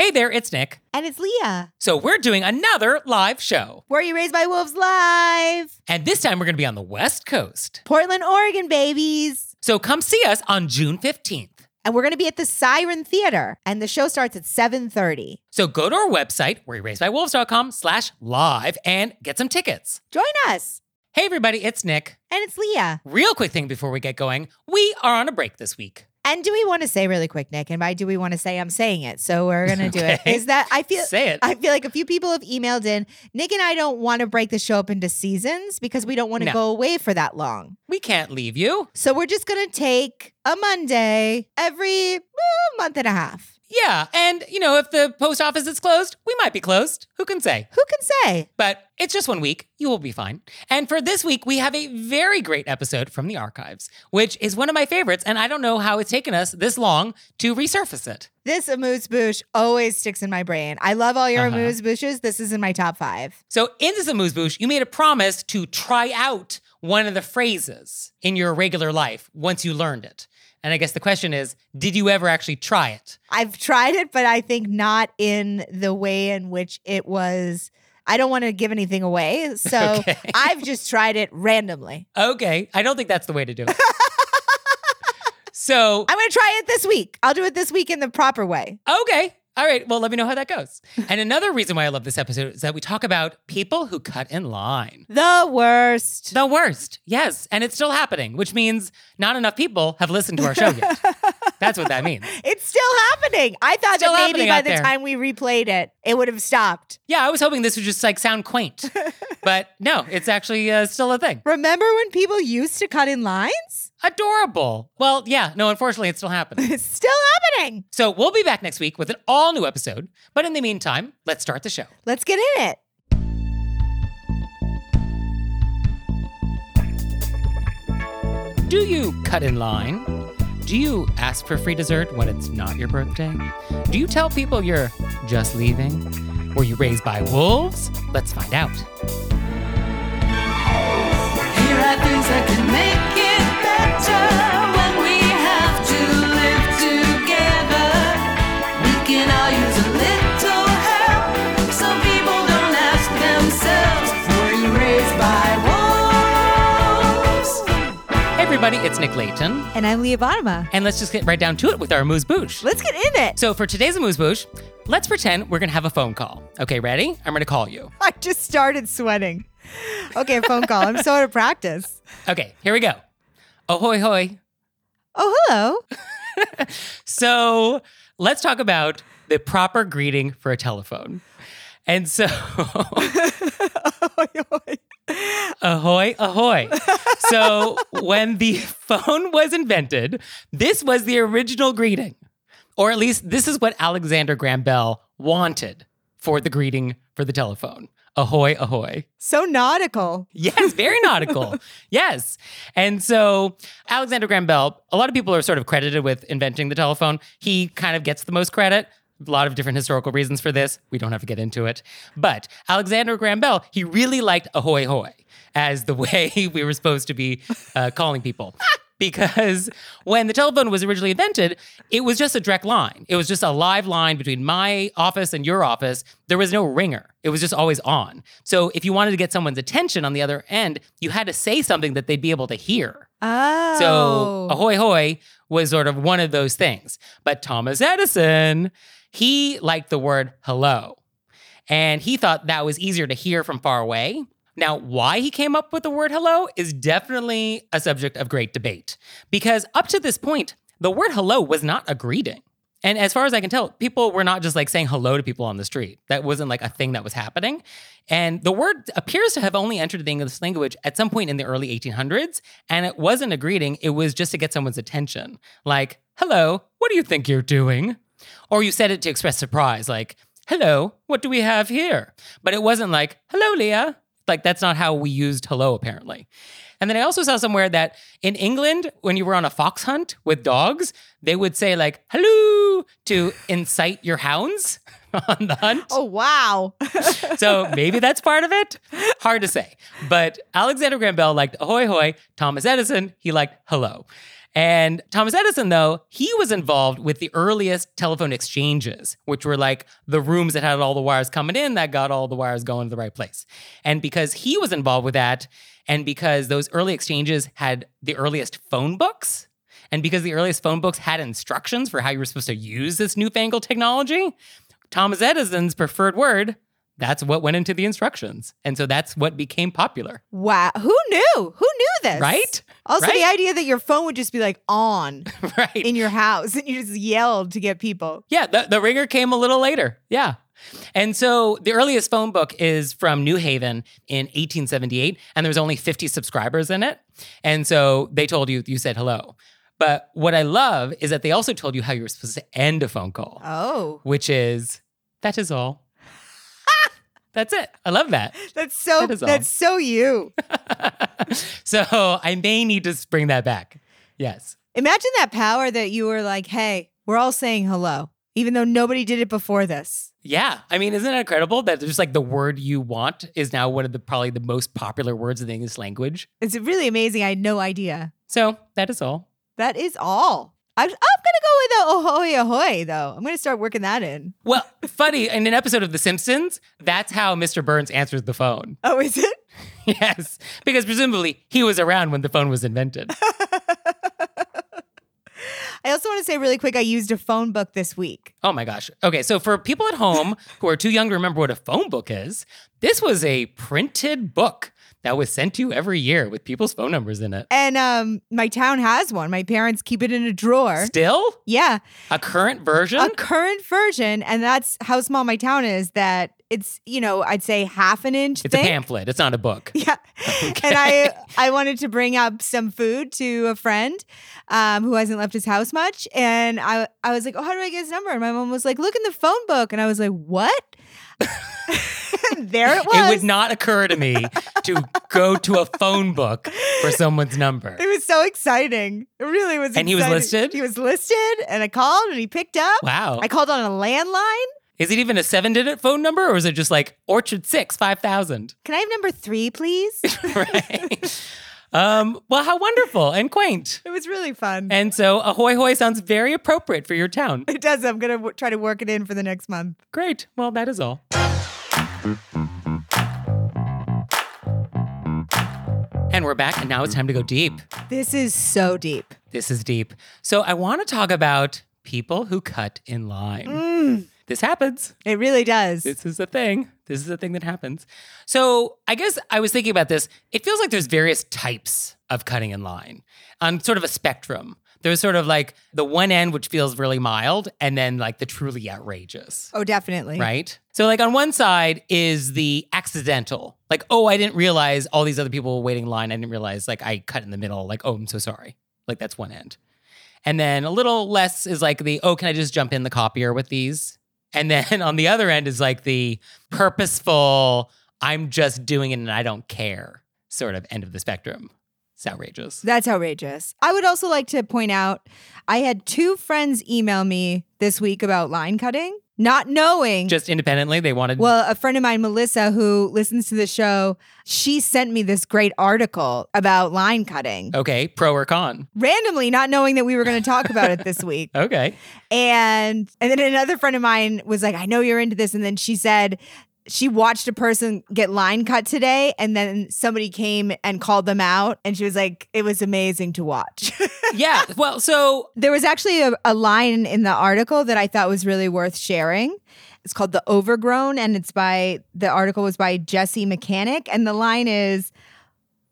Hey there, it's Nick. And it's Leah. So we're doing another live show. Were You Raised by Wolves Live? And this time we're going to be on the West Coast. Portland, Oregon, babies. So come see us on June 15th. And we're going to be at the Siren Theater. And the show starts at 7.30. So go to our website, wereyouRaisedByWolves.com slash live and get some tickets. Join us. Hey everybody, it's Nick. And it's Leah. Real quick thing before we get going, we are on a break this week. And do we want to say really quick, Nick? And by do we want to say, I'm saying it. So we're going to do it. Is that I feel Say it. I feel like a few people have emailed in. Nick and I don't want to break the show up into seasons because we don't want to No. go away for that long. we can't leave you. So we're just going to take a Monday every uh, month and a half. Yeah, and you know, if the post office is closed, we might be closed. Who can say? Who can say? But it's just one week. You will be fine. And for this week, we have a very great episode from the archives, which is one of my favorites. And I don't know how it's taken us this long to resurface it. This amuse bouche always sticks in my brain. I love all your Uh-huh. amuse bouches. This is in my top five. So in this amuse bouche, you made a promise to try out one of the phrases in your regular life once you learned it. And I guess the question is, did you ever actually try it? I've tried it, but I think not in the way in which it was. I don't want to give anything away. So Okay. I've just tried it randomly. Okay, I don't think that's the way to do it. so I'm going to try it this week. I'll do it this week in the proper way. Okay. All right. Well, let me know how that goes. And another reason why I love this episode is that we talk about people who cut in line. The worst. The worst. Yes. And it's still happening, which means not enough people have listened to our show yet. That's what that means. It's still happening. I thought Still that maybe by the there. time we replayed it, it would have stopped. Yeah, I was hoping this would just like sound quaint, but no, it's actually uh, still a thing. Remember when people used to cut in lines? Adorable. Well, yeah, no, unfortunately, it's still happening. It's still happening. So we'll be back next week with an all new episode. But in the meantime, let's start the show. Let's get in it. Do you cut in line? Do you ask for free dessert when it's not your birthday? Do you tell people you're just leaving? Were you raised by wolves? Let's find out. Everybody, it's Nick Leighton. And I'm Leah Bonnema. And let's just get right down to it with our amuse bouche. Let's get in it. So for today's amuse bouche, let's pretend we're gonna have a phone call. Okay, ready? I'm gonna call you. I just started sweating. Okay, phone call. I'm so out of practice. Okay, here we go. Ahoy hoy. Oh, hello. So let's talk about the proper greeting for a telephone. And so, ahoy, ahoy. Ahoy. so, when the phone was invented, this was the original greeting. Or at least, this is what Alexander Graham Bell wanted for the greeting for the telephone. Ahoy, ahoy. So nautical. Yes, very nautical. yes. And so Alexander Graham Bell, a lot of people are sort of credited with inventing the telephone. He kind of gets the most credit. A lot of different historical reasons for this. We don't have to get into it. But Alexander Graham Bell, he really liked ahoy hoy as the way we were supposed to be uh, calling people. Because when the telephone was originally invented, it was just a direct line. It was just a live line between my office and your office. There was no ringer. It was just always on. So if you wanted to get someone's attention on the other end, you had to say something that they'd be able to hear. Oh. So ahoy hoy was sort of one of those things. But Thomas Edison, he liked the word hello. And he thought that was easier to hear from far away. Now, why he came up with the word hello is definitely a subject of great debate. Because up to this point, the word hello was not a greeting. And as far as I can tell, people were not just like saying hello to people on the street. That wasn't like a thing that was happening. And the word appears to have only entered the English language at some point in the early 1800s. And it wasn't a greeting, it was just to get someone's attention. Like, hello, what do you think you're doing? Or you said it to express surprise, like, hello, what do we have here? But it wasn't like, hello, Leah. Like, that's not how we used hello, apparently. And then I also saw somewhere that in England, when you were on a fox hunt with dogs, they would say, like, hello to incite your hounds on the hunt. Oh wow. So maybe that's part of it. Hard to say. But Alexander Graham Bell liked ahoy hoy. Thomas Edison, he liked hello. And Thomas Edison, though, he was involved with the earliest telephone exchanges, which were like the rooms that had all the wires coming in that got all the wires going to the right place. And because he was involved with that, and because those early exchanges had the earliest phone books, and because the earliest phone books had instructions for how you were supposed to use this newfangled technology, Thomas Edison's preferred word, that's what went into the instructions. And so that's what became popular, wow. Who knew? Who this? right? Also, the idea that your phone would just be like on right. in your house and you just yelled to get people. yeah, the, the ringer came a little later. Yeah. And so the earliest phone book is from New Haven in 1878, and there was only 50 subscribers in it. And so they told you, you said hello. But what I love is that they also told you how you were supposed to end a phone call, Oh, which is, that is all. That's it. I love that. that's so That that's so you. so I may need to bring that back. Yes. Imagine that power that you were like, "Hey, we're all saying hello, even though nobody did it before this." Yeah. I mean, isn't it incredible that just like the word you want is now one of the probably the most popular words in the English language? It's really amazing. I had no idea. So that is all. That is all. I'm, I'm gonna go with uh, oh, oh, the ahoy ahoy though. I'm gonna start working that in. Well, funny, in an episode of The Simpsons, that's how Mr. Burns answers the phone. Oh, is it? yes. Because presumably he was around when the phone was invented. I also want to say really quick. I used a phone book this week. Oh my gosh. Okay, so for people at home who are too young to remember what a phone book is, this was a printed book that was sent to you every year with people's phone numbers in it. And um, my town has one. My parents keep it in a drawer. Still? Yeah, A current version? a current version, and that's how small my town is. That it's you know I'd say half an inch it's thick. a pamphlet. It's not a book. Yeah, and I I wanted to bring up some food to a friend um, who hasn't left his house much, and I I was like, oh, how do I get his number? And my mom was like, look in the phone book, and I was like, what? there it was. It would not occur to me to go to a phone book for someone's number. It was so exciting. It really was. And he was listed? He was listed, and I called, and he picked up. Wow. I called on a landline. Is it even a seven digit phone number or is it just like Orchard 6, 5000? Can I have number three, please? right. um, well, how wonderful and quaint. it was really fun. And so ahoy hoy sounds very appropriate for your town. it does. I'm gonna w- try to work it in for the next month. Great. Well, that is all. And we're back, and now it's time to go deep. This is so deep. This is deep. So I want to talk about people who cut in line. Mm. This happens. It really does. This is a thing. This is a thing that happens. So I guess I was thinking about this. It feels like there's various types of cutting in line on sort of a spectrum. There's sort of like the one end, which feels really mild, and then like the truly outrageous. oh, definitely. Right? So, like, on one side is the accidental, like, oh, I didn't realize all these other people were waiting in line. I didn't realize, like, I cut in the middle. Like, oh, I'm so sorry. Like, that's one end. And then a little less is like the, oh, can I just jump in the copier with these? And then on the other end is like the purposeful, I'm just doing it and I don't care sort of end of the spectrum. It's outrageous. That's outrageous. I would also like to point out I had two friends email me this week about line cutting, not knowing. Just independently, they wanted. well, a friend of mine, Melissa, who listens to the show, she sent me this great article about line cutting, okay, pro or con. randomly, not knowing that we were going to talk about it this week. Okay. And and then another friend of mine was like, "I know you're into this," and then she said she watched a person get line cut today and then somebody came and called them out and she was like it was amazing to watch. Yeah. Well, so there was actually a, a line in the article that i thought was really worth sharing. It's called the overgrown and it's by the article was by jesse mechanic and the line is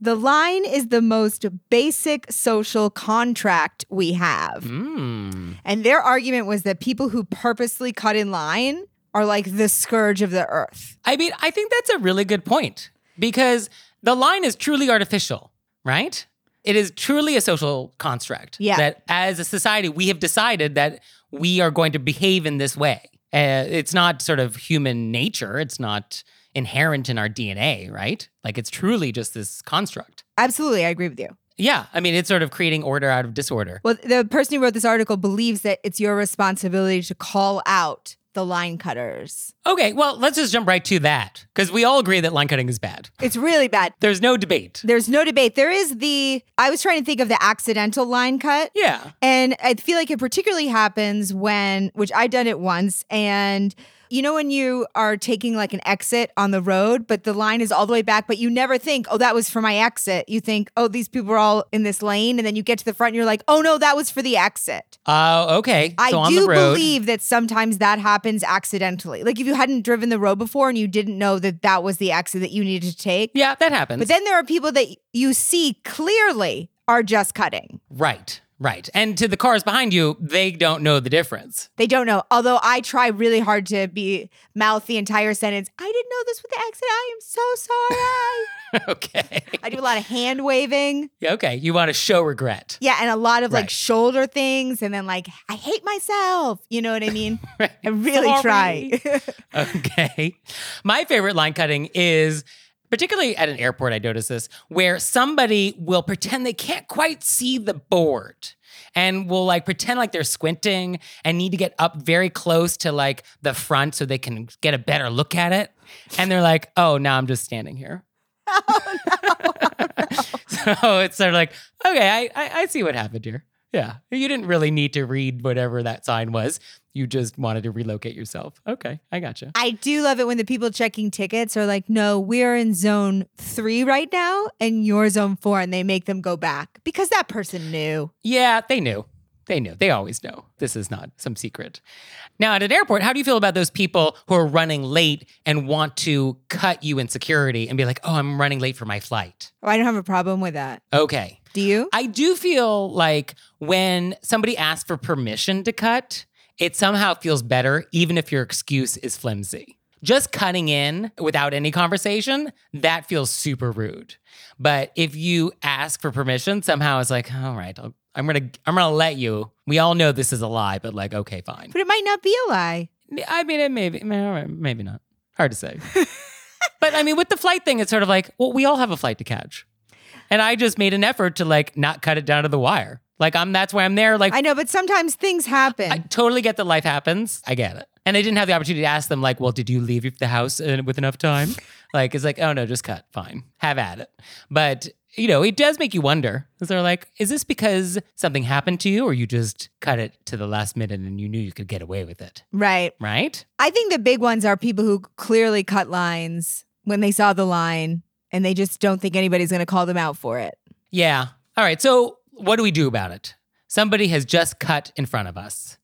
the line is the most basic social contract we have. Mm, and their argument was that people who purposely cut in line are like the scourge of the earth I mean, I think that's a really good point because the line is truly artificial, right? It is truly a social construct. Yeah. That as a society, we have decided that we are going to behave in this way. Uh, it's not sort of human nature. It's not inherent in our DNA, right? Like it's truly just this construct. Absolutely, I agree with you. Yeah. I mean, it's sort of creating order out of disorder. Well, the person who wrote this article believes that it's your responsibility to call out the line cutters. Okay. Well, let's just jump right to that because we all agree that line cutting is bad. It's really bad. There's no debate. There's no debate. There is the, I was trying to think of the accidental line cut. Yeah. And I feel like it particularly happens when, which I've done it once, and you know when you are taking like an exit on the road, but the line is all the way back, but you never think, oh, that was for my exit. You think, oh, these people are all in this lane, and then you get to the front, and you're like, oh no, that was for the exit. Uh, okay. I so on do the road. believe that sometimes that happens accidentally. Like if you hadn't driven the road before and you didn't know that that was the exit that you needed to take. Yeah, that happens. But then there are people that you see clearly are just cutting. right, right. And to the cars behind you, they don't know the difference. They don't know. Although I try really hard to be mouth the entire sentence. I didn't know this was the exit. I am so sorry. okay. I do a lot of hand waving. Yeah, okay. You want to show regret. Yeah, and a lot of like shoulder things and then like I hate myself. You know what I mean? Right. I really Sorry. try. Okay. My favorite line cutting is particularly at an airport, I notice this, where somebody will pretend they can't quite see the board and will like pretend like they're squinting and need to get up very close to like the front so they can get a better look at it. And they're like, oh, now I'm just standing here. Oh, so it's sort of like, okay, I, I, I see what happened here. Yeah. You didn't really need to read whatever that sign was. You just wanted to relocate yourself. Okay. I gotcha. I do love it when the people checking tickets are like, no, we're in zone three right now and you're zone four, and they make them go back because that person knew. Yeah, they knew. They knew. They always know. This is not some secret. Now, at an airport, how do you feel about those people who are running late and want to cut you in security and be like, oh, I'm running late for my flight? Oh, I don't have a problem with that. Okay. Do you? I do feel like when somebody asks for permission to cut, it somehow feels better, even if your excuse is flimsy. Just cutting in without any conversation, that feels super rude. But if you ask for permission, somehow it's like, all right, I'll, I'm gonna, I'm gonna let you. We all know this is a lie, but like, okay, fine. But it might not be a lie. I mean, it maybe, maybe not. Hard to say. but I mean, with the flight thing, it's sort of like, well, we all have a flight to catch, and I just made an effort to like not cut it down to the wire. Like I'm, that's why I'm there. Like I know, but sometimes things happen. I totally get that life happens. I get it. And I didn't have the opportunity to ask them, like, well, did you leave the house uh, with enough time? like, it's like, oh no, just cut. Fine. Have at it. But, you know, it does make you wonder. Because they're like, is this because something happened to you or you just cut it to the last minute and you knew you could get away with it? right. Right? I think the big ones are people who clearly cut lines when they saw the line and they just don't think anybody's going to call them out for it. Yeah. All right. So, what do we do about it? Somebody has just cut in front of us.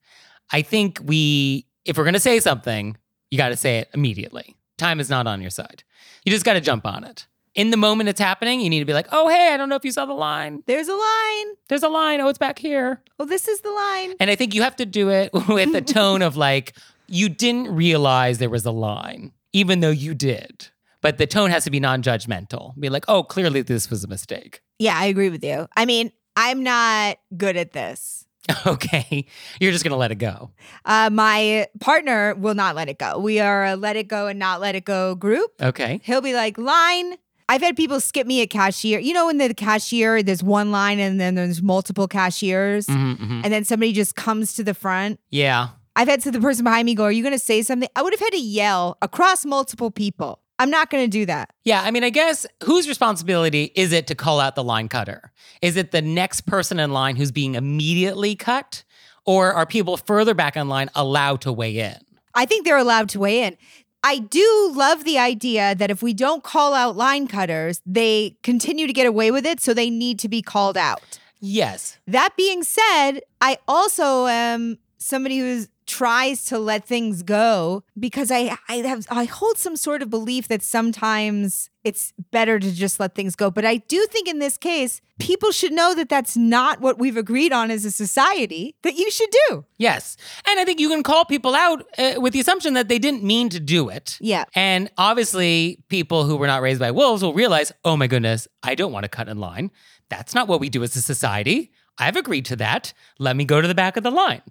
I think we, if we're going to say something, you got to say it immediately. Time is not on your side. You just got to jump on it. In the moment it's happening, you need to be like, oh, hey, I don't know if you saw the line. There's a line. There's a line. Oh, it's back here. Well, this is the line. And I think you have to do it with a tone of like, you didn't realize there was a line, even though you did. But the tone has to be non judgmental. Be like, oh, clearly this was a mistake. Yeah, I agree with you. I mean, I'm not good at this. Okay. You're just going to let it go. Uh, my partner will not let it go. We are a let it go and not let it go group. Okay. He'll be like, line. I've had people skip me at cashier. You know, in the cashier, there's one line and then there's multiple cashiers, Mhm, mhm. and then somebody just comes to the front. Yeah. I've had to the person behind me go, Are you going to say something? I would have had to yell across multiple people. I'm not going to do that. Yeah. I mean, I guess whose responsibility is it to call out the line cutter? Is it the next person in line who's being immediately cut? Or are people further back in line allowed to weigh in? I think they're allowed to weigh in. I do love the idea that if we don't call out line cutters, they continue to get away with it. So they need to be called out. Yes. That being said, I also am somebody who tries to let things go because I I have I hold some sort of belief that sometimes it's better to just let things go. But I do think in this case, people should know that that's not what we've agreed on as a society that you should do. Yes. And I think you can call people out uh, with the assumption that they didn't mean to do it. Yeah. And obviously, people who were not raised by wolves will realize, oh my goodness, I don't want to cut in line. That's not what we do as a society. I've agreed to that. Let me go to the back of the line.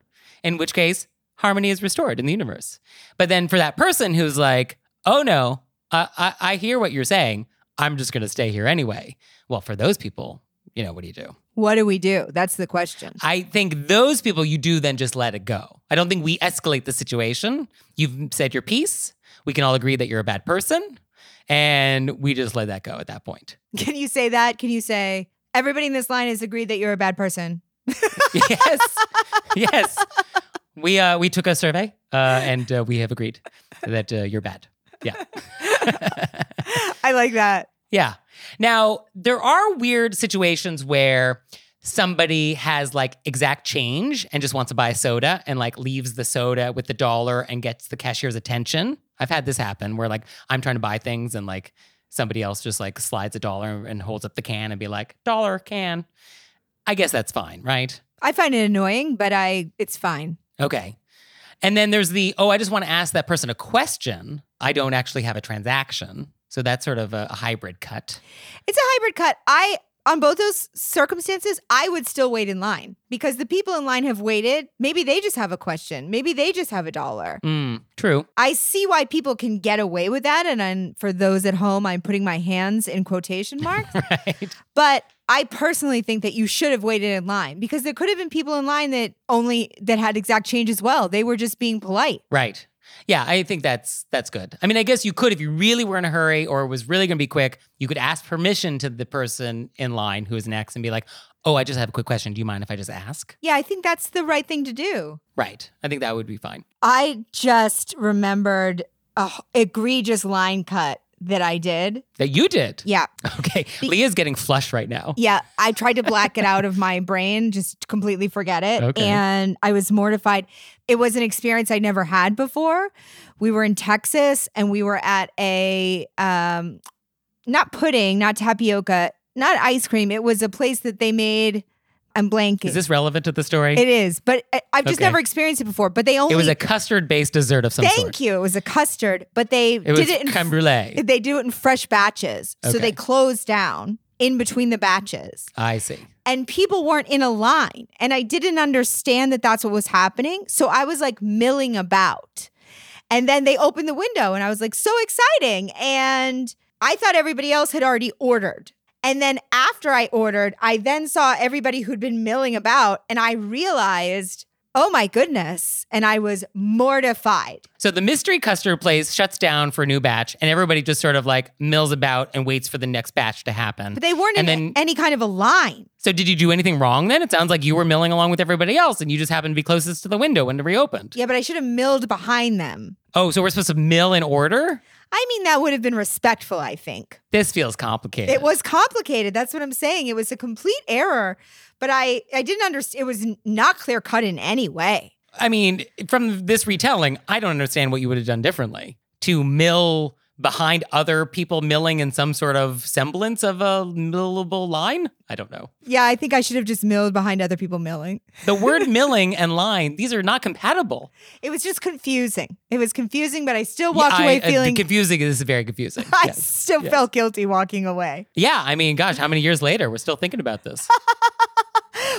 In which case, harmony is restored in the universe. But then for that person who's like, oh no, I, I, I hear what you're saying. I'm just going to stay here anyway. Well, for those people, you know, what do you do? What do we do? That's the question. I think those people you do then just let it go. I don't think we escalate the situation. You've said your piece. We can all agree that you're a bad person. And we just let that go at that point. Can you say that? Can you say everybody in this line has agreed that you're a bad person? yes. yes. We uh we took a survey uh and uh, we have agreed that uh, you're bad. Yeah. I like that. Yeah. Now, there are weird situations where somebody has like exact change and just wants to buy a soda and like leaves the soda with the dollar and gets the cashier's attention. I've had this happen where like I'm trying to buy things and like somebody else just like slides a dollar and holds up the can and be like, dollar can. I guess that's fine, right? I find it annoying, but I it's fine. Okay. And then there's the, oh, I just want to ask that person a question. I don't actually have a transaction. So that's sort of a, a hybrid cut. It's a hybrid cut. I on both those circumstances, I would still wait in line because the people in line have waited. Maybe they just have a question. Maybe they just have a dollar. Mm, true. I see why people can get away with that. And I'm, for those at home, I'm putting my hands in quotation marks. Right. But I personally think that you should have waited in line because there could have been people in line that only that had exact change as well. They were just being polite. Right. Yeah, I think that's that's good. I mean, I guess you could if you really were in a hurry or was really going to be quick, you could ask permission to the person in line who is next and be like, "Oh, I just have a quick question. Do you mind if I just ask?" Yeah, I think that's the right thing to do. Right. I think that would be fine. I just remembered a egregious line cut that I did. That you did. Yeah. Okay. Leah's getting flushed right now. Yeah. I tried to black it out of my brain, just completely forget it. Okay. And I was mortified. It was an experience I never had before. We were in Texas and we were at a, um, not pudding, not tapioca, not ice cream. It was a place that they made. I'm blanking. Is this relevant to the story? it is, but I, I've just Okay. never experienced it before. But they only. It was a custard-based dessert of some Thank sort. Thank you. It was a custard, but they It did it in creme brulee. they do it in fresh batches. So they closed down in between the batches. I see. And people weren't in a line. And I didn't understand that that's what was happening. So I was like milling about. And then they opened the window and I was like, so exciting. And I thought everybody else had already ordered. And then after I ordered, I then saw everybody who'd been milling about and I realized, oh my goodness. And I was mortified. So the mystery custard place shuts down for a new batch, and everybody just sort of like mills about and waits for the next batch to happen. But they weren't And in then- any kind of a line. So did you do anything wrong then? It sounds like you were milling along with everybody else, and you just happened to be closest to the window when it reopened. Yeah, but I should have milled behind them. Oh, so we're supposed to mill in order? I mean, that would have been respectful, I think. This feels complicated. It was complicated. That's what I'm saying. It was a complete error, but I I didn't understand. It was not clear cut in any way. I mean, from this retelling, I don't understand what you would have done differently. To mill behind other people milling in some sort of semblance of a millable line? I don't know. Yeah, I think I should have just milled behind other people milling. The word milling and line, these are not compatible. It was just confusing. It was confusing, but I still Yeah, walked I- away uh, feeling. confusing. This is very confusing. I Yes. still yes. felt guilty walking away. Yeah, I mean, gosh, how many years later we're still thinking about this?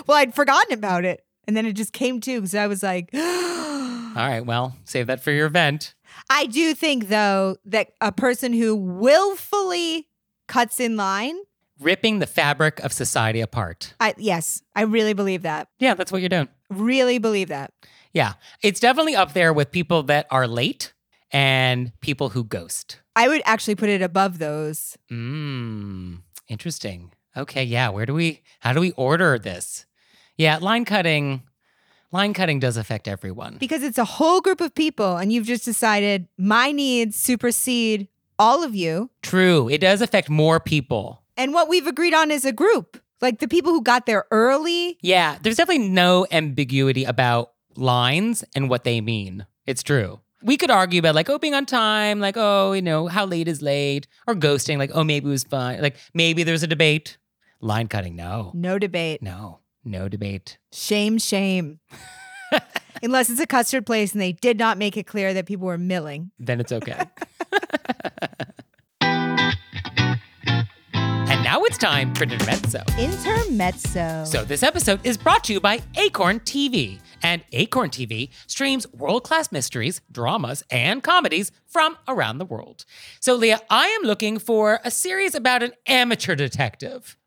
Well, I'd forgotten about it, and then it just came to because I was like. All right, well, save that for your event. I do think though that a person who willfully cuts in line, Ripping the fabric of society apart. I yes, I really believe that. Yeah, that's what you're doing. Really believe that. Yeah, it's definitely up there with people that are late and people who ghost. I would actually put it above those. Mmm, interesting. Okay, yeah, where do we, how do we order this? Yeah, line cutting, line cutting does affect everyone. because it's a whole group of people and you've just decided my needs supersede all of you. True, it does affect more people. And what we've agreed on is a group. Like the people who got there early. Yeah, there's definitely no ambiguity about lines and what they mean. It's true. We could argue about like, oh, being on time, like, oh, you know, how late is late, or ghosting, like, oh, maybe it was fine. Like, maybe there's a debate. Line cutting, no, No debate. no, no debate. Shame, shame. Unless it's a custard place and they did not make it clear that people were milling. Then it's okay. and now it's time for Intermezzo. Intermezzo. So, this episode is brought to you by Acorn TV. And Acorn TV streams world class mysteries, dramas, and comedies from around the world. So, Leah, I am looking for a series about an amateur detective.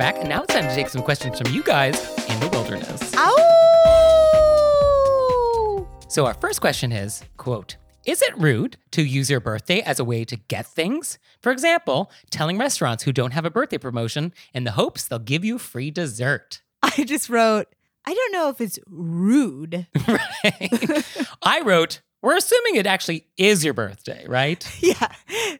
Back, and now it's time to take some questions from you guys in the wilderness. Ow! So our first question is, quote, is it rude to use your birthday as a way to get things? For example, telling restaurants who don't have a birthday promotion in the hopes they'll give you free dessert. I just wrote, I don't know if it's rude. Right? I wrote, we're assuming it actually is your birthday, right? yeah,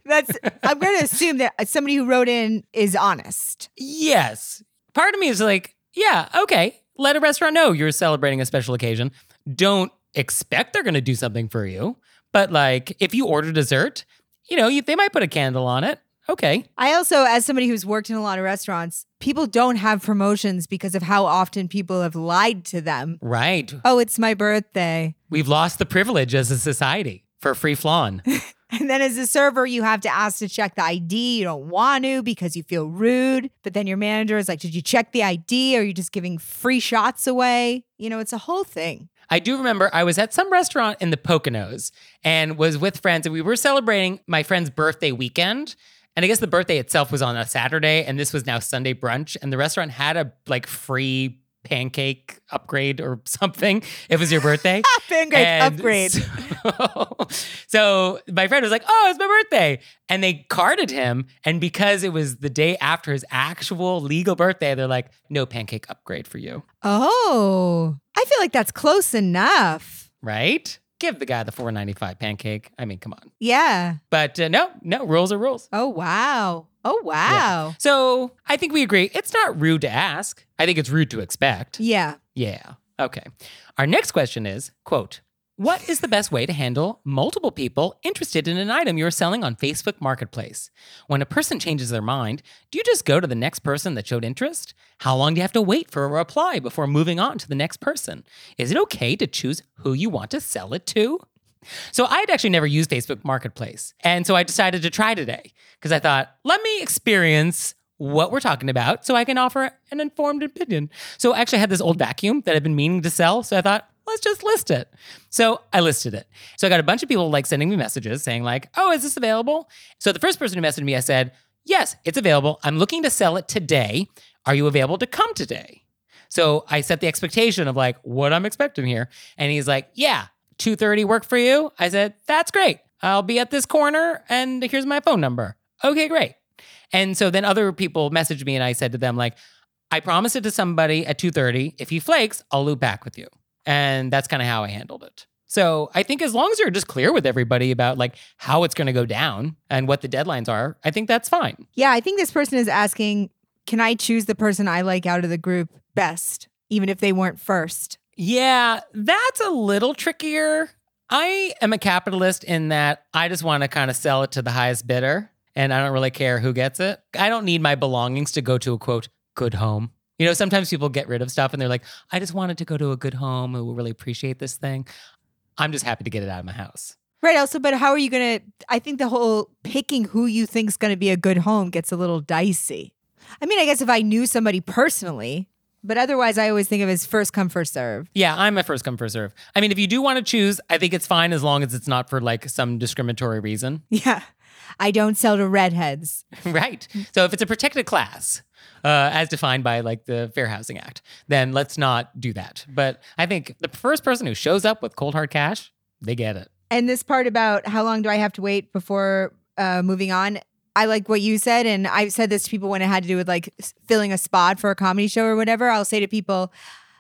that's, I'm going to assume that uh, somebody who wrote in is honest. Yes. Part of me is like, yeah, okay. Let a restaurant know you're celebrating a special occasion. Don't expect they're going to do something for you. But like, if you order dessert, you know, you, they might put a candle on it. Okay. I also, as somebody who's worked in a lot of restaurants, people don't have promotions because of how often people have lied to them. Right. Oh, it's my birthday. We've lost the privilege as a society for free flan. And then as a server, you have to ask to check the ID. You don't want to because you feel rude. But then your manager is like, Did you check the ID? Or are you just giving free shots away? You know, it's a whole thing. I do remember I was at some restaurant in the Poconos and was with friends, and we were celebrating my friend's birthday weekend. And I guess the birthday itself was on a Saturday, and this was now Sunday brunch. And the restaurant had a like free pancake upgrade or something. It was your birthday. Pancake And upgrade. So, so my friend was like, "Oh, it's my birthday," and they carded him. And because it was the day after his actual legal birthday, they're like, "No pancake upgrade for you." Oh, I feel like that's close enough. Right? Give the guy the four ninety five pancake. I mean, come on. Yeah. But uh, no, no rules are rules. Oh, wow. Oh, wow. So I think we agree. It's not rude to ask. I think it's rude to expect. Yeah. Yeah. Okay. Our next question is, quote, what is the best way to handle multiple people interested in an item you're selling on Facebook Marketplace? When a person changes their mind, do you just go to the next person that showed interest? How long do you have to wait for a reply before moving on to the next person? Is it okay to choose who you want to sell it to? So I had actually never used Facebook Marketplace. And so I decided to try today because I thought, let me experience what we're talking about so I can offer an informed opinion. So I actually had this old vacuum that I've been meaning to sell. So I thought, let's just list it. So I listed it. So I got a bunch of people like sending me messages saying like, "Oh, is this available?" So the first person who messaged me, I said, "Yes, it's available. I'm looking to sell it today. Are you available to come today?" So I set the expectation of like what I'm expecting here, and he's like, "Yeah, 2:30 work for you?" I said, "That's great. I'll be at this corner and here's my phone number." Okay, great. And so then other people messaged me and I said to them like, "I promised it to somebody at 2:30. If he flakes, I'll loop back with you." And that's kind of how I handled it. So I think as long as you're just clear with everybody about like how it's going to go down and what the deadlines are, I think that's fine. Yeah, I think this person is asking, can I choose the person I like out of the group best, even if they weren't first? Yeah, that's a little trickier. I am a capitalist in that I just want to kind of sell it to the highest bidder and I don't really care who gets it. I don't need my belongings to go to a quote good home. You know, sometimes people get rid of stuff and they're like, I just wanted to go to a good home who will really appreciate this thing. I'm just happy to get it out of my house. Right. Also, but how are you going to? I think the whole picking who you think is going to be a good home gets a little dicey. I mean, I guess if I knew somebody personally, but otherwise, I always think of it as first come, first serve. Yeah, I'm a first come, first serve. I mean, if you do want to choose, I think it's fine as long as it's not for like some discriminatory reason. Yeah. I don't sell to redheads. right. So if it's a protected class, uh, as defined by like the Fair Housing Act, then let's not do that. But I think the first person who shows up with cold hard cash, they get it. And this part about how long do I have to wait before uh, moving on? I like what you said, and I've said this to people when it had to do with like filling a spot for a comedy show or whatever. I'll say to people,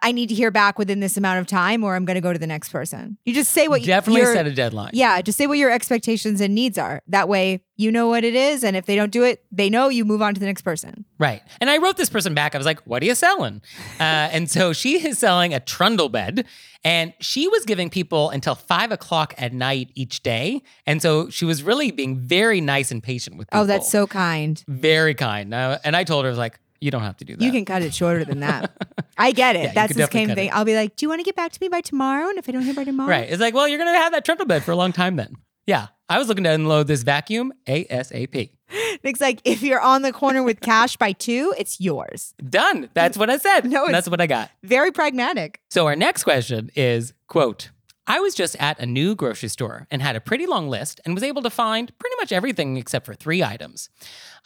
I need to hear back within this amount of time, or I'm going to go to the next person. You just say what you Definitely set a deadline. Yeah, just say what your expectations and needs are. That way, you know what it is, and if they don't do it, they know you move on to the next person. Right. And I wrote this person back. I was like, what are you selling? Uh, and so she is selling a trundle bed. And she was giving people until five o'clock at night each day. And so she was really being very nice and patient with people. Oh, that's so kind. very kind. Uh, and I told her, I was like, you don't have to do that. You can cut it shorter than that. I get it. Yeah, that's the same thing. it. I'll be like, "Do you want to get back to me by tomorrow?" And if I don't hear by tomorrow, Right. It's like, well, you're going to have that trundle bed for a long time then. Yeah. I was looking to unload this vacuum ASAP. Nick's like, "If you're on the corner with cash by two, it's yours." Done. That's what I said. No, it's- That's what I got. Very pragmatic. So our next question is, quote, I was just at a new grocery store and had a pretty long list and was able to find pretty much everything except for three items.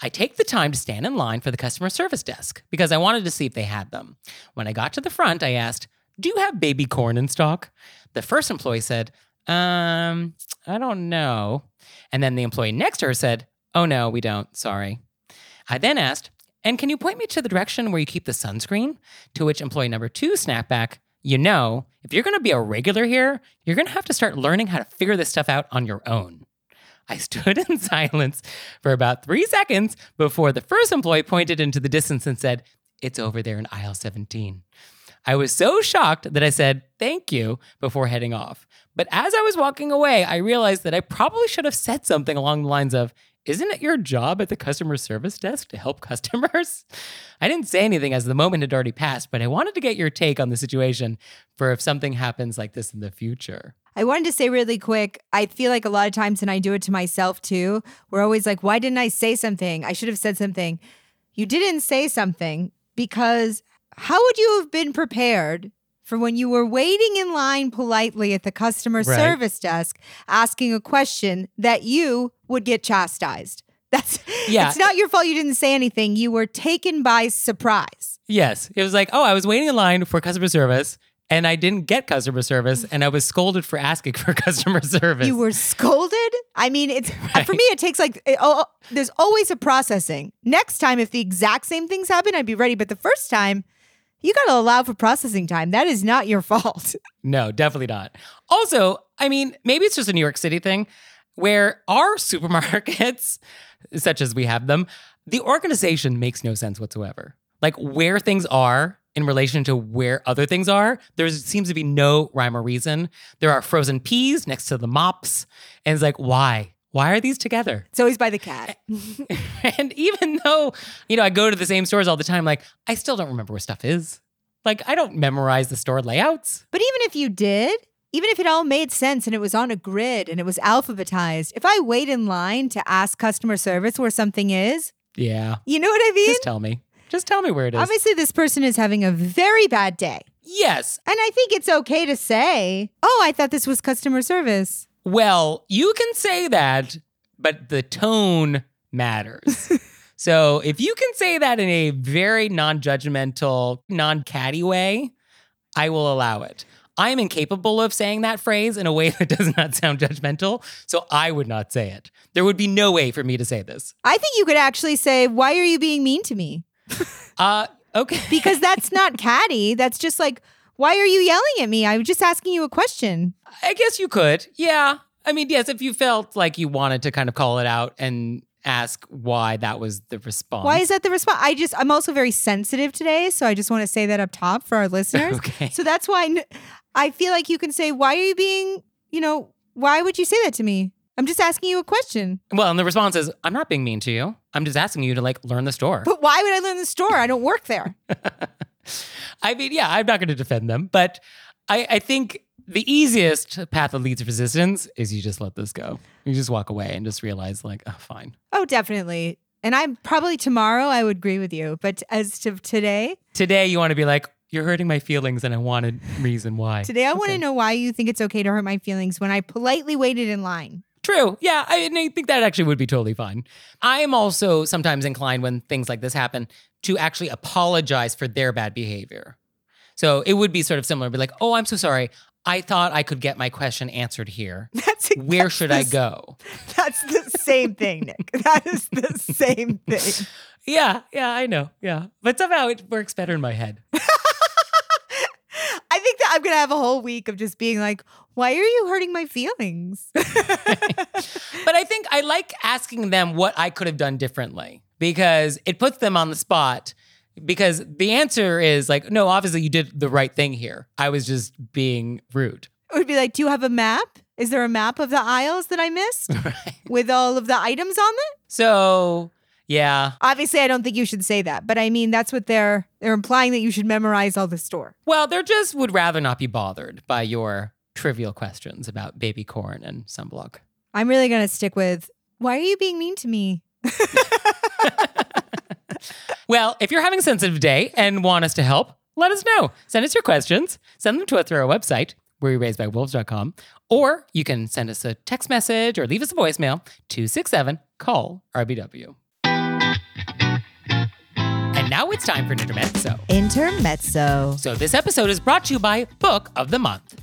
I take the time to stand in line for the customer service desk because I wanted to see if they had them. When I got to the front, I asked, "Do you have baby corn in stock?" The first employee said, "Um, I don't know." And then the employee next to her said, "Oh no, we don't. Sorry." I then asked, "And can you point me to the direction where you keep the sunscreen?" To which employee number 2 snapped back, you know, if you're going to be a regular here, you're going to have to start learning how to figure this stuff out on your own. I stood in silence for about three seconds before the first employee pointed into the distance and said, It's over there in aisle 17. I was so shocked that I said, Thank you, before heading off. But as I was walking away, I realized that I probably should have said something along the lines of, Isn't it your job at the customer service desk to help customers? I didn't say anything as the moment had already passed, but I wanted to get your take on the situation for if something happens like this in the future. I wanted to say really quick. I feel like a lot of times, and I do it to myself too. We're always like, "Why didn't I say something? I should have said something." You didn't say something because how would you have been prepared for when you were waiting in line politely at the customer Right. service desk asking a question that you would get chastised? That's Yeah. It's not your fault you didn't say anything. You were taken by surprise. Yes. It was like, oh, I was waiting in line for customer service and I didn't get customer service and I was scolded for asking for customer service. You were scolded. I mean, it's for me. It takes like it, oh, there's always a processing. Next time, if the exact same things happen, I'd be ready. But the first time, you got to allow for processing time. That is not your fault. No, definitely not. Also, I mean, maybe it's just a New York City thing where our supermarkets, such as we have them, the organization makes no sense whatsoever. Like where things are in relation to where other things are, there seems to be no rhyme or reason. There are frozen peas next to the mops. And it's like, why? Why are these together? It's always by the cat. and even though, you know, I go to the same stores all the time, like I still don't remember where stuff is. Like I don't memorize the store layouts. But even if you did, even if it all made sense and it was on a grid and it was alphabetized, if I wait in line to ask customer service where something is, Yeah. You know what I mean? Just tell me. Just tell me where it is. Obviously, this person is having a very bad day. yes. And I think it's okay to say, oh, I thought this was customer service. Well, you can say that, but the tone matters. so if you can say that in a very non judgmental, non catty way, I will allow it. I am incapable of saying that phrase in a way that does not sound judgmental, so I would not say it. There would be no way for me to say this. I think you could actually say, why are you being mean to me? Uh, okay. Because that's not catty. That's just like, why are you yelling at me? I was just asking you a question. I guess you could. Yeah. I mean, yes, if you felt like you wanted to kind of call it out and ask why that was the response. Why is that the response? I just, I'm also very sensitive today. So I just want to say that up top for our listeners. Okay. So that's why I feel like you can say, why are you being, you know, why would you say that to me? I'm just asking you a question. Well, and the response is, I'm not being mean to you. I'm just asking you to like learn the store. But why would I learn the store? I don't work there. I mean, yeah, I'm not going to defend them, but I, I think the easiest path that leads to resistance is you just let this go. You just walk away and just realize, like, oh, fine. Oh, definitely. And I'm probably tomorrow I would agree with you. But as to today, Today, you want to be like, you're hurting my feelings, and I want a reason why. today I want to know why you think it's okay to hurt my feelings when I politely waited in line. True. Yeah, I, I think that actually would be totally fine. I am also sometimes inclined when things like this happen to actually apologize for their bad behavior. So it would be sort of similar, be like, oh, I'm so sorry. I thought I could get my question answered here. That's Where that's should the I go? That's the same thing, Nick. That is the same thing. Yeah, yeah, I know. Yeah. But somehow it works better in my head. I think that I'm gonna have a whole week of just being like, why are you hurting my feelings? But I think I like asking them what I could have done differently because it puts them on the spot. Because the answer is like, no, obviously you did the right thing here. I was just being rude. It would be like, do you have a map? Is there a map of the aisles that I missed Right. with all of the items on it? So, yeah. Obviously, I don't think you should say that, but I mean that's what they're they're implying that you should memorize all the store. Well, they just would rather not be bothered by your trivial questions about baby corn and sunblock. I'm really gonna stick with why are you being mean to me? Well, if you're having a sensitive day and want us to help, let us know. Send us your questions. Send them to us through our website, wereyouraisedbywolves.com, or you can send us a text message or leave us a voicemail, 267 call RBW. And now it's time for an intermezzo. Intermezzo. So this episode is brought to you by Book of the Month.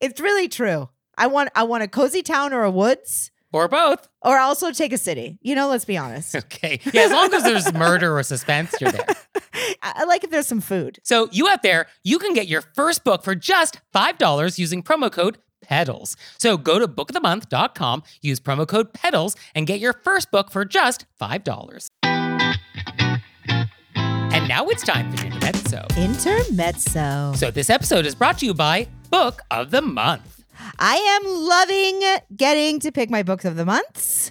It's really true. I want I want a cozy town or a woods. Or both. Or also take a city. You know, let's be honest. Okay. Yeah, as long as there's murder or suspense, you're there. I like if there's some food. So, you out there, you can get your first book for just $5 using promo code PEDALS. So, go to bookofthemonth.com, use promo code PEDALS, and get your first book for just $5. And now it's time for intermezzo. Intermezzo. So, this episode is brought to you by Book of the Month. I am loving getting to pick my books of the months.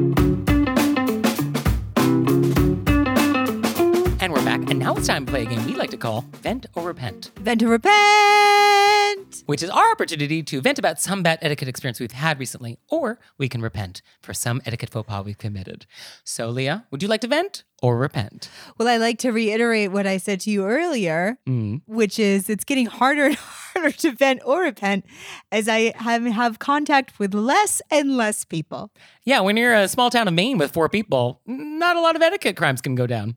And we're back. And now it's time to play a game we like to call Vent or Repent. Vent or repent. Which is our opportunity to vent about some bad etiquette experience we've had recently, or we can repent for some etiquette faux pas we've committed. So, Leah, would you like to vent or repent? Well, I like to reiterate what I said to you earlier, Mm. which is it's getting harder and harder to vent or repent as I have, have contact with less and less people. Yeah, when you're a small town of Maine with four people, not a lot of etiquette crimes can go down.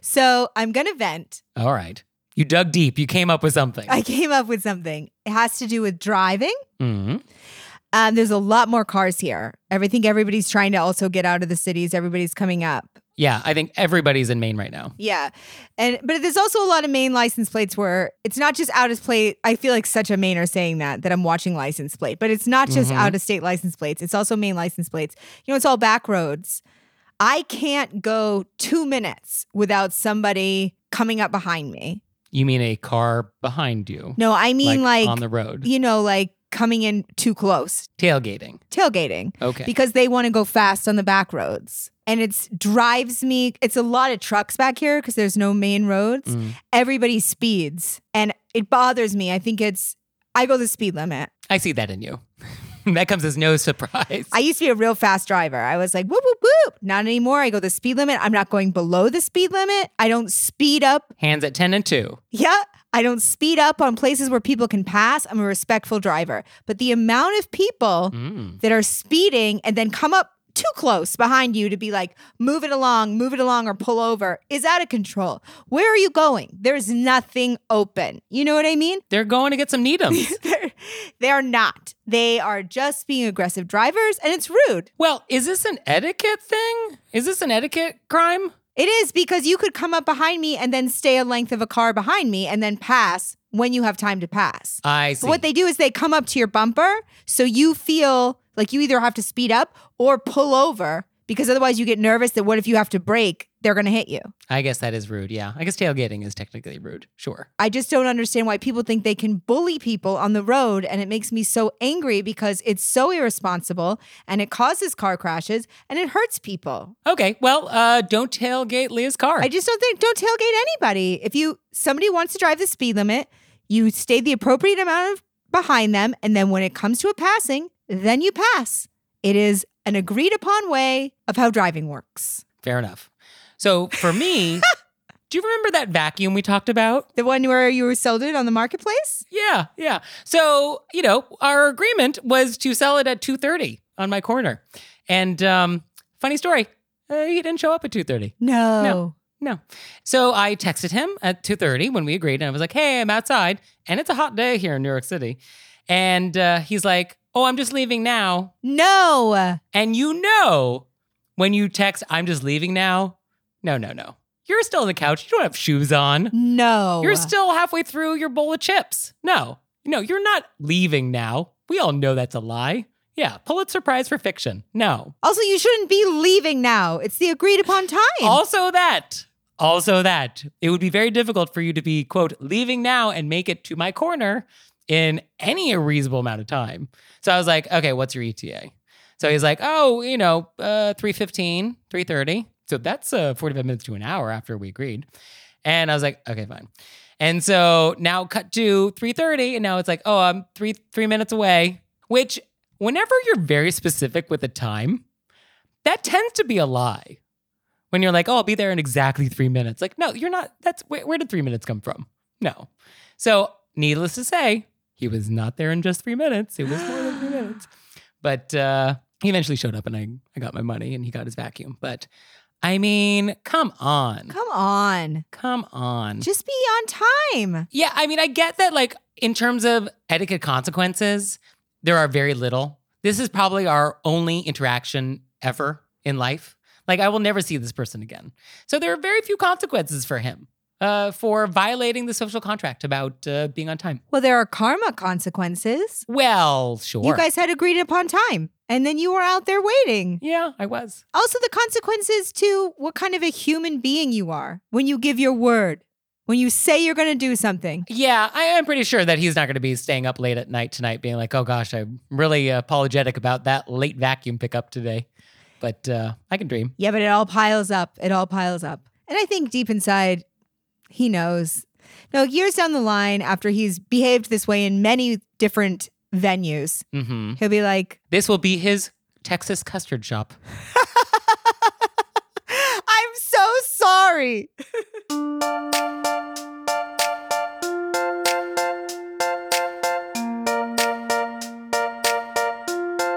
So I'm going to vent. All right. You dug deep. You came up with something. I came up with something. It has to do with driving. Mhm. Um, there's a lot more cars here. I think everybody's trying to also get out of the cities. Everybody's coming up. Yeah, I think everybody's in Maine right now. Yeah. And but there's also a lot of Maine license plates where it's not just out of plate. I feel like such a Mainer saying that that I'm watching license plate, but it's not just Mhm. out of state license plates. It's also Maine license plates. You know, it's all back roads. I can't go two minutes without somebody coming up behind me. You mean a car behind you? No, I mean like, on the road. you know, like coming in too close, Tailgating. tailgating. Okay. because they want to go fast on the back roads. And it drives me, it's a lot of trucks back here because there's no main roads. Mm. Everybody speeds and it bothers me. I think it's, I go the speed limit. I see that in you. that comes as no surprise. I used to be a real fast driver. I was like, whoop, whoop, whoop. Not anymore. I go the speed limit. I'm not going below the speed limit. I don't speed up. Hands at 10 and 2. Yeah. I don't speed up on places where people can pass. I'm a respectful driver. But the amount of people Mm. that are speeding and then come up too close behind you to be like, move it along, move it along, or pull over is out of control. Where are you going? There's nothing open. You know what I mean? They're going to get some Needhams. They're, they're not. They are just being aggressive drivers, and it's rude. well, is this an etiquette thing? Is this an etiquette crime? It is because you could come up behind me and then stay a length of a car behind me and then pass when you have time to pass. I see. But what they do is they come up to your bumper, so you feel like you either have to speed up or pull over because otherwise you get nervous that what if you have to break? they're going to hit you. I guess that is rude. Yeah. I guess tailgating is technically rude. Sure. I just don't understand why people think they can bully people on the road and it makes me so angry because it's so irresponsible and it causes car crashes and it hurts people. Okay. Well, uh, don't tailgate Leah's car. I just don't think don't tailgate anybody. If you somebody wants to drive the speed limit, you stay the appropriate amount of behind them and then when it comes to a passing, then you pass. It is an agreed upon way of how driving works. Fair enough. So for me, do you remember that vacuum we talked about? The one where you were sold it on the marketplace? Yeah, yeah. So, you know, our agreement was to sell it at 2:30 on my corner. And um funny story, uh, he didn't show up at 2:30. No. No. No. So I texted him at 2:30 when we agreed and I was like, "Hey, I'm outside and it's a hot day here in New York City." And uh, he's like, "Oh, I'm just leaving now." No. And you know, when you text, "I'm just leaving now," no, no, no. You're still on the couch. You don't have shoes on. No. You're still halfway through your bowl of chips. No, no, you're not leaving now. We all know that's a lie. Yeah, Pulitzer Prize for fiction. No. Also, you shouldn't be leaving now. It's the agreed upon time. Also, that. Also, that. It would be very difficult for you to be, quote, leaving now and make it to my corner in any reasonable amount of time. So I was like, okay, what's your ETA? So he's like, oh, you know, uh, 315, 330. So that's uh, 45 minutes to an hour after we agreed. And I was like, okay, fine. And so now cut to 3:30, and now it's like, oh, I'm three three minutes away. Which, whenever you're very specific with the time, that tends to be a lie. When you're like, oh, I'll be there in exactly three minutes. Like, no, you're not. That's where, where did three minutes come from? No. So, needless to say, he was not there in just three minutes. It was more than three minutes. But uh, he eventually showed up, and I I got my money, and he got his vacuum. But I mean, come on, Come on. come on. Just be on time. Yeah, I mean, I get that, like, in terms of etiquette consequences, there are very little. This is probably our only interaction ever in life. Like, I will never see this person again. So there are very few consequences for him uh, for violating the social contract about uh, being on time. Well, there are karma consequences. Well, sure. You guys had agreed upon time, and then you were out there waiting. yeah, I was. Also, the consequences to what kind of a human being you are when you give your word, when you say you're going to do something. Yeah, I am pretty sure that he's not going to be staying up late at night tonight, being like, "Oh gosh, I'm really apologetic about that late vacuum pickup today." But uh, I can dream. Yeah, but it all piles up. It all piles up. And I think deep inside, he knows. No, years down the line, after he's behaved this way in many different venues, hmm he'll be like, This will be his Texas custard shop. I'm so sorry.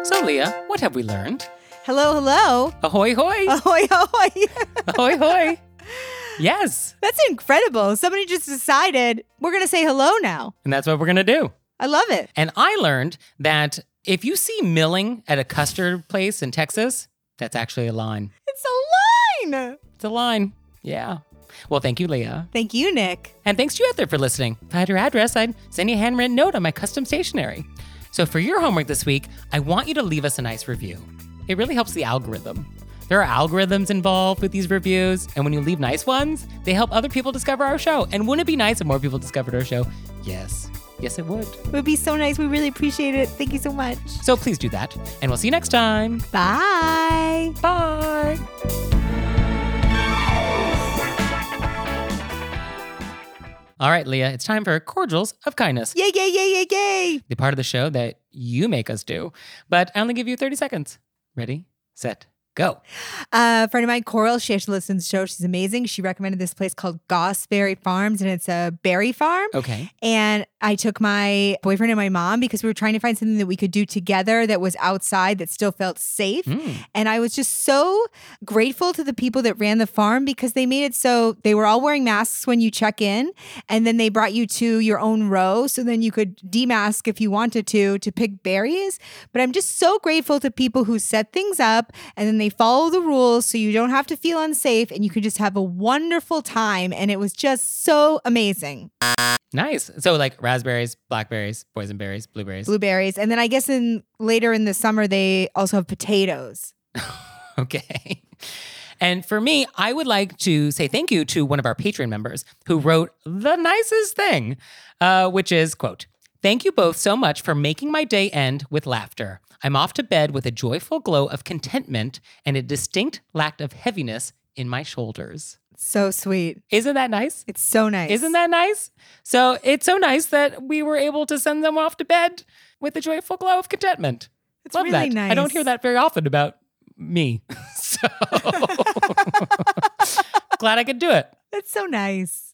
So, Leah, what have we learned? Hello, hello. Ahoy, hoy! Ahoy, ahoy. ahoy, hoy! Yes. That's incredible. Somebody just decided we're going to say hello now. And that's what we're going to do. I love it. And I learned that if you see milling at a custard place in Texas, that's actually a line. It's a line. It's a line. Yeah. Well, thank you, Leah. Thank you, Nick. And thanks to you out there for listening. If I had your address, I'd send you a handwritten note on my custom stationery. So for your homework this week, I want you to leave us a nice review. It really helps the algorithm. There are algorithms involved with these reviews, and when you leave nice ones, they help other people discover our show. And wouldn't it be nice if more people discovered our show? Yes. Yes, it would. It would be so nice. We really appreciate it. Thank you so much. So please do that. And we'll see you next time. Bye. Bye. All right, Leah, it's time for Cordials of Kindness, Yay, yay, yay, yay, yay. the part of the show that you make us do. But I only give you 30 seconds. Ready, set, go. Uh, a friend of mine, Coral, she actually listens to the show. She's amazing. She recommended this place called Gossberry Farms, and it's a berry farm. Okay. And I took my boyfriend and my mom because we were trying to find something that we could do together that was outside that still felt safe. Mm. And I was just so grateful to the people that ran the farm because they made it so they were all wearing masks when you check in. And then they brought you to your own row. So then you could demask if you wanted to, to pick berries. But I'm just so grateful to people who set things up and then they follow the rules so you don't have to feel unsafe and you can just have a wonderful time. And it was just so amazing. Nice. So, like raspberries, blackberries, boysenberries, blueberries. Blueberries. And then I guess in later in the summer, they also have potatoes. Okay. And for me, I would like to say thank you to one of our Patreon members who wrote the nicest thing, uh, which is, quote, Thank you both so much for making my day end with laughter. I'm off to bed with a joyful glow of contentment and a distinct lack of heaviness in my shoulders. So sweet. Isn't that nice? It's so nice. Isn't that nice? So it's so nice that we were able to send them off to bed with a joyful glow of contentment. It's Love really that. nice. I don't hear that very often about me. so glad I could do it. That's so nice.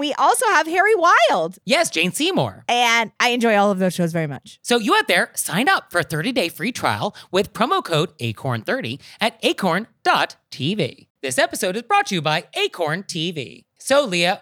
we also have Harry Wild. yes, Jane Seymour. And I enjoy all of those shows very much. So you out there, sign up for a 30-day free trial with promo code ACORN30 at acorn.tv. This episode is brought to you by Acorn TV. So Leah,